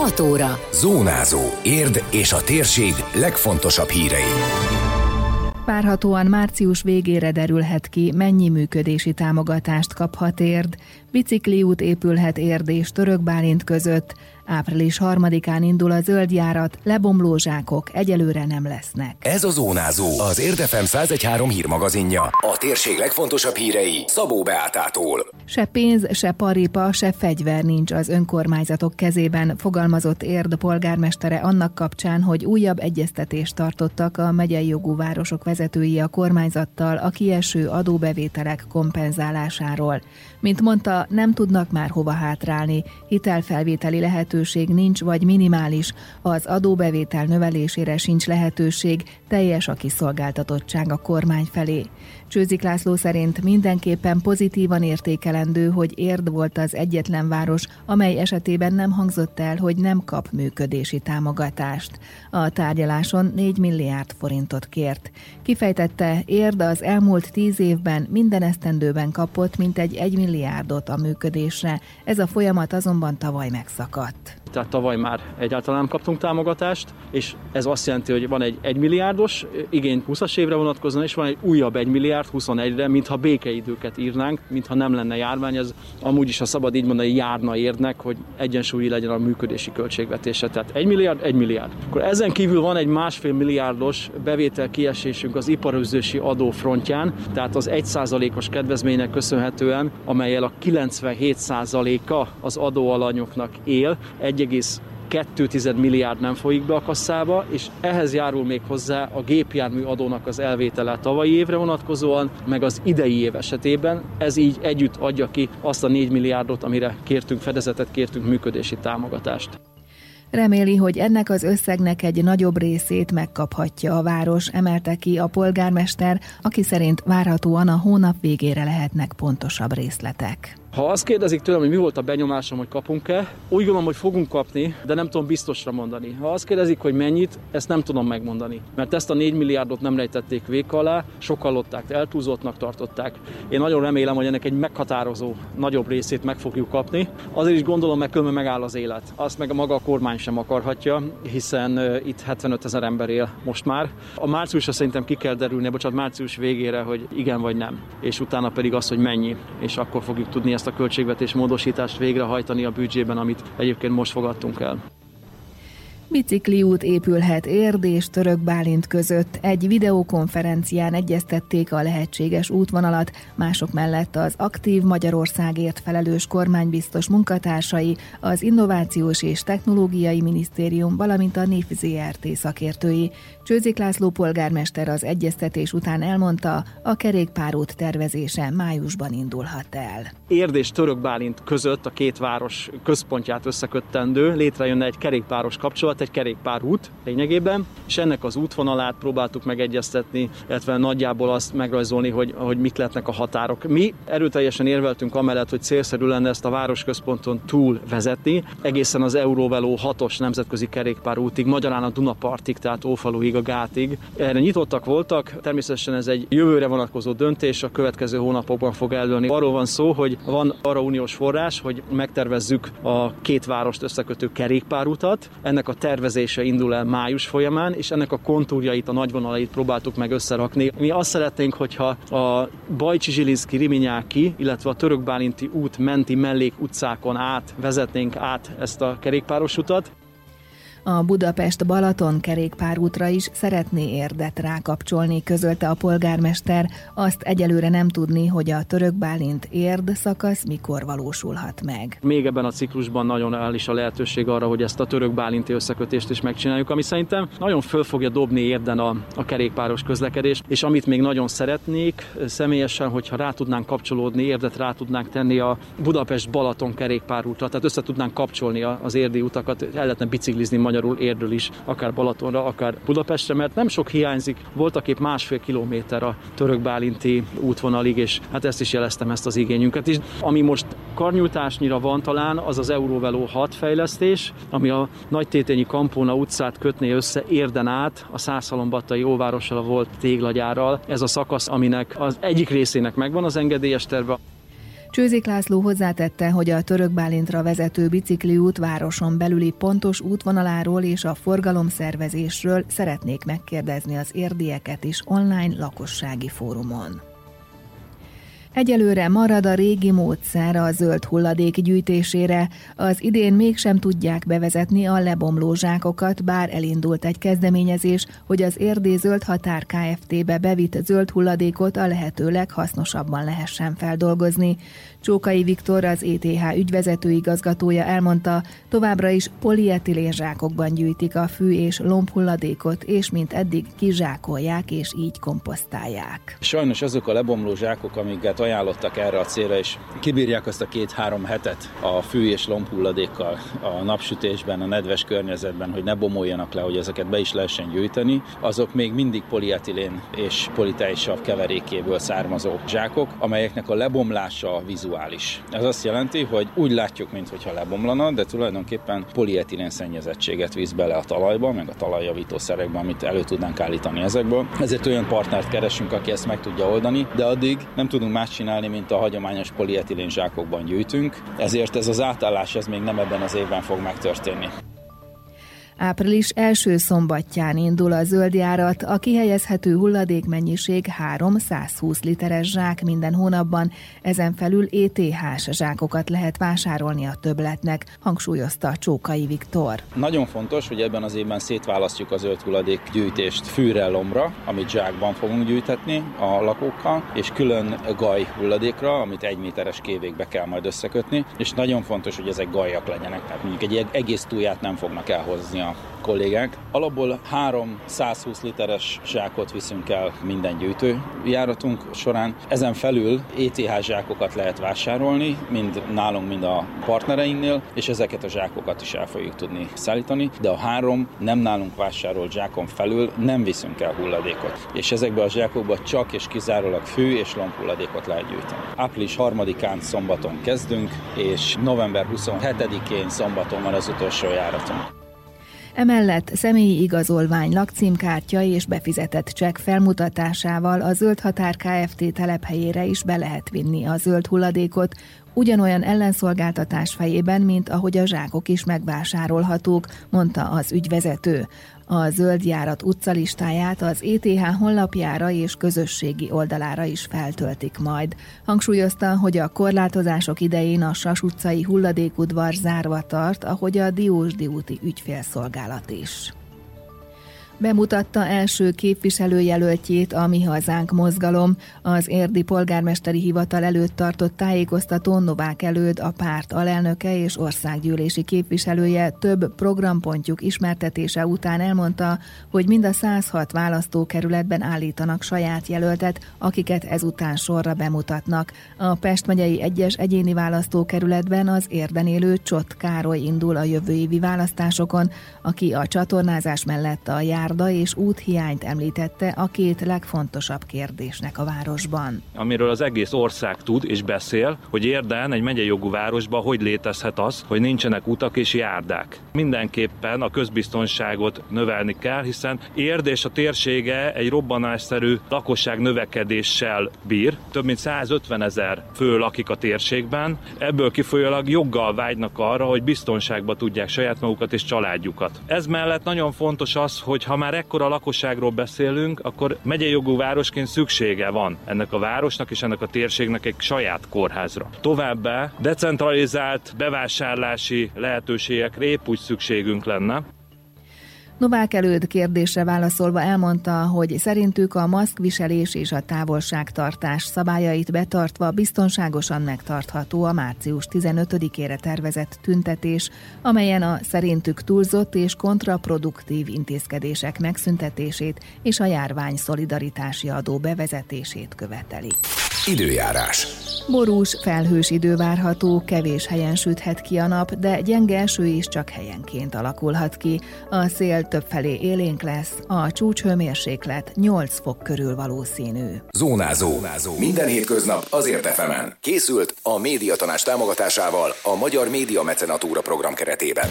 6 óra. Zónázó. Érd és a térség legfontosabb hírei. Várhatóan március végére derülhet ki, mennyi működési támogatást kaphat érd, bicikliút épülhet érd és török bálint között, Április harmadikán indul a zöldjárat, lebomló zsákok egyelőre nem lesznek. Ez a Zónázó, az Érdefem 1013 hírmagazinja. A térség legfontosabb hírei Szabó Beátától. Se pénz, se paripa, se fegyver nincs az önkormányzatok kezében, fogalmazott Érd polgármestere annak kapcsán, hogy újabb egyeztetést tartottak a megyei jogú városok vezetői a kormányzattal a kieső adóbevételek kompenzálásáról. Mint mondta, nem tudnak már hova hátrálni, hitelfelvételi lehetőség nincs vagy minimális, az adóbevétel növelésére sincs lehetőség, teljes a kiszolgáltatottság a kormány felé. Csőzik László szerint mindenképpen pozitívan értékelendő, hogy Érd volt az egyetlen város, amely esetében nem hangzott el, hogy nem kap működési támogatást. A tárgyaláson 4 milliárd forintot kért. Kifejtette, Érd az elmúlt tíz évben minden esztendőben kapott mintegy 1 milliárdot a működésre, ez a folyamat azonban tavaly megszakadt tehát tavaly már egyáltalán nem kaptunk támogatást, és ez azt jelenti, hogy van egy 1 milliárdos igény 20-as évre vonatkozóan, és van egy újabb 1 milliárd 21-re, mintha békeidőket írnánk, mintha nem lenne járvány, ez amúgy is, ha szabad így mondani, járna érdnek, hogy egyensúlyi legyen a működési költségvetése. Tehát 1 milliárd, 1 milliárd. Akkor ezen kívül van egy másfél milliárdos bevétel kiesésünk az iparőzési adó frontján, tehát az 1%-os kedvezménynek köszönhetően, amelyel a 97%-a az adóalanyoknak él, egy 1,2 milliárd nem folyik be a kasszába, és ehhez járul még hozzá a gépjármű adónak az elvétele tavalyi évre vonatkozóan, meg az idei év esetében. Ez így együtt adja ki azt a 4 milliárdot, amire kértünk fedezetet, kértünk működési támogatást. Reméli, hogy ennek az összegnek egy nagyobb részét megkaphatja a város, emelte ki a polgármester, aki szerint várhatóan a hónap végére lehetnek pontosabb részletek. Ha azt kérdezik tőlem, hogy mi volt a benyomásom, hogy kapunk-e, úgy gondolom, hogy fogunk kapni, de nem tudom biztosra mondani. Ha azt kérdezik, hogy mennyit, ezt nem tudom megmondani. Mert ezt a 4 milliárdot nem rejtették vék alá, lották, eltúzottnak tartották. Én nagyon remélem, hogy ennek egy meghatározó, nagyobb részét meg fogjuk kapni. Azért is gondolom, mert különben megáll az élet. Azt meg a maga a kormány sem akarhatja, hiszen itt 75 ezer ember él most már. A márciusra szerintem ki kell derülni, bocsánat, március végére, hogy igen vagy nem. És utána pedig az, hogy mennyi. És akkor fogjuk tudni ezt a költségvetés módosítást végrehajtani a büdzsében, amit egyébként most fogadtunk el. Bicikliút épülhet Érd és Török Bálint között. Egy videokonferencián egyeztették a lehetséges útvonalat, mások mellett az aktív Magyarországért felelős kormánybiztos munkatársai, az Innovációs és Technológiai Minisztérium, valamint a NIF ZRT szakértői. Csőzik László polgármester az egyeztetés után elmondta, a kerékpárút tervezése májusban indulhat el. Érd és Török Bálint között a két város központját összeköttendő létrejönne egy kerékpáros kapcsolat, egy kerékpárút lényegében, és ennek az útvonalát próbáltuk megegyeztetni, illetve nagyjából azt megrajzolni, hogy, hogy mik lehetnek a határok. Mi erőteljesen érveltünk amellett, hogy célszerű lenne ezt a városközponton túl vezetni, egészen az Euróveló 6-os nemzetközi kerékpárútig, magyarán a Dunapartig, tehát Ófaluig, a Gátig. Erre nyitottak voltak, természetesen ez egy jövőre vonatkozó döntés, a következő hónapokban fog eldőlni. Arról van szó, hogy van arra uniós forrás, hogy megtervezzük a két várost összekötő kerékpárutat. Ennek a tervezése indul el május folyamán, és ennek a kontúrjait, a nagyvonalait próbáltuk meg összerakni. Mi azt szeretnénk, hogyha a Bajcsi Zsilinszki Riminyáki, illetve a Törökbálinti út menti mellék utcákon át vezetnénk át ezt a kerékpáros utat, a Budapest-Balaton kerékpárútra is szeretné érdet rákapcsolni, közölte a polgármester. Azt egyelőre nem tudni, hogy a török Bálint érd szakasz mikor valósulhat meg. Még ebben a ciklusban nagyon áll is a lehetőség arra, hogy ezt a török Bálinti összekötést is megcsináljuk, ami szerintem nagyon föl fogja dobni érden a, a kerékpáros közlekedést, és amit még nagyon szeretnék személyesen, hogyha rá tudnánk kapcsolódni, érdet rá tudnánk tenni a Budapest-Balaton kerékpárútra, tehát össze tudnánk kapcsolni az érdi utakat, el lehetne biciklizni magyarul Érdől is, akár Balatonra, akár Budapestre, mert nem sok hiányzik, voltak épp másfél kilométer a török-bálinti útvonalig, és hát ezt is jeleztem, ezt az igényünket is. Ami most karnyújtásnyira van talán, az az Euróveló 6 fejlesztés, ami a Nagytétényi Kampóna utcát kötné össze Érden át, a Szászalombattai óvárossal volt téglagyárral. Ez a szakasz, aminek az egyik részének megvan az engedélyes terve, Csőzik László hozzátette, hogy a Török Bálintra vezető bicikliút városon belüli pontos útvonaláról és a forgalomszervezésről szeretnék megkérdezni az érdieket is online lakossági fórumon. Egyelőre marad a régi módszer a zöld hulladék gyűjtésére. Az idén mégsem tudják bevezetni a lebomló zsákokat, bár elindult egy kezdeményezés, hogy az Érdé Zöld Határ Kft-be bevitt zöld hulladékot a lehető leghasznosabban lehessen feldolgozni. Csókai Viktor, az ETH ügyvezető igazgatója elmondta, továbbra is polietilén zsákokban gyűjtik a fű és lombhulladékot, és mint eddig kizsákolják és így komposztálják. Sajnos azok a lebomló zsákok, amiket ajánlottak erre a célra, és kibírják azt a két-három hetet a fű és lombhulladékkal a napsütésben, a nedves környezetben, hogy ne bomoljanak le, hogy ezeket be is lehessen gyűjteni, azok még mindig polietilén és politejsav keverékéből származó zsákok, amelyeknek a lebomlása vizuális vizuális. Ez azt jelenti, hogy úgy látjuk, mintha lebomlana, de tulajdonképpen polietilén szennyezettséget visz bele a talajba, meg a talajjavító szerekbe, amit elő tudnánk állítani ezekből. Ezért olyan partnert keresünk, aki ezt meg tudja oldani, de addig nem tudunk más csinálni, mint a hagyományos polietilén zsákokban gyűjtünk. Ezért ez az átállás ez még nem ebben az évben fog megtörténni. Április első szombatján indul a zöldjárat, a kihelyezhető hulladékmennyiség 320 literes zsák minden hónapban, ezen felül ETH-s zsákokat lehet vásárolni a többletnek, hangsúlyozta Csókai Viktor. Nagyon fontos, hogy ebben az évben szétválasztjuk a zöld hulladék gyűjtést fűre, lombra, amit zsákban fogunk gyűjtetni a lakókkal, és külön gaj hulladékra, amit egy méteres kévékbe kell majd összekötni, és nagyon fontos, hogy ezek gajak legyenek, tehát mondjuk egy egész túlját nem fognak elhozni a kollégák. Alapból 320 literes zsákot viszünk el minden gyűjtőjáratunk során. Ezen felül ETH zsákokat lehet vásárolni, mind nálunk, mind a partnereinknél, és ezeket a zsákokat is el fogjuk tudni szállítani, de a három nem nálunk vásárolt zsákon felül nem viszünk el hulladékot. És ezekbe a zsákokba csak és kizárólag fű és lombhulladékot lehet gyűjteni. Április 3-án szombaton kezdünk, és november 27-én szombaton van az utolsó járatunk. Emellett személyi igazolvány, lakcímkártya és befizetett csekk felmutatásával a Zöld Határ Kft. telephelyére is be lehet vinni a zöld hulladékot, ugyanolyan ellenszolgáltatás fejében, mint ahogy a zsákok is megvásárolhatók, mondta az ügyvezető. A zöld járat utcalistáját az ETH honlapjára és közösségi oldalára is feltöltik majd. Hangsúlyozta, hogy a korlátozások idején a Sas utcai hulladékudvar zárva tart, ahogy a Diósdi úti ügyfélszolgálat is. Bemutatta első képviselőjelöltjét a Mi Hazánk mozgalom. Az érdi polgármesteri hivatal előtt tartott tájékoztató Novák előd a párt alelnöke és országgyűlési képviselője több programpontjuk ismertetése után elmondta, hogy mind a 106 választókerületben állítanak saját jelöltet, akiket ezután sorra bemutatnak. A Pest megyei egyes egyéni választókerületben az érden élő Csott Károly indul a jövő évi választásokon, aki a csatornázás mellett a jár járda és úthiányt említette a két legfontosabb kérdésnek a városban. Amiről az egész ország tud és beszél, hogy Érden, egy megyei jogú városban hogy létezhet az, hogy nincsenek utak és járdák. Mindenképpen a közbiztonságot növelni kell, hiszen Érd és a térsége egy robbanásszerű lakosság növekedéssel bír. Több mint 150 ezer fő lakik a térségben, ebből kifolyólag joggal vágynak arra, hogy biztonságba tudják saját magukat és családjukat. Ez mellett nagyon fontos az, hogy ha már ekkora lakosságról beszélünk, akkor megyei jogú városként szüksége van ennek a városnak és ennek a térségnek egy saját kórházra. Továbbá decentralizált bevásárlási lehetőségekre épp úgy szükségünk lenne, Novák előd kérdésre válaszolva elmondta, hogy szerintük a maszkviselés és a távolságtartás szabályait betartva biztonságosan megtartható a március 15-ére tervezett tüntetés, amelyen a szerintük túlzott és kontraproduktív intézkedések megszüntetését és a járvány szolidaritási adó bevezetését követeli. Időjárás. Borús, felhős idő várható, kevés helyen süthet ki a nap, de gyenge eső is csak helyenként alakulhat ki. A szél többfelé élénk lesz, a csúcshőmérséklet 8 fok körül valószínű. Zónázó. Zónázó. Minden hétköznap azért efemen. Készült a médiatanás támogatásával a Magyar Média Mecenatúra program keretében.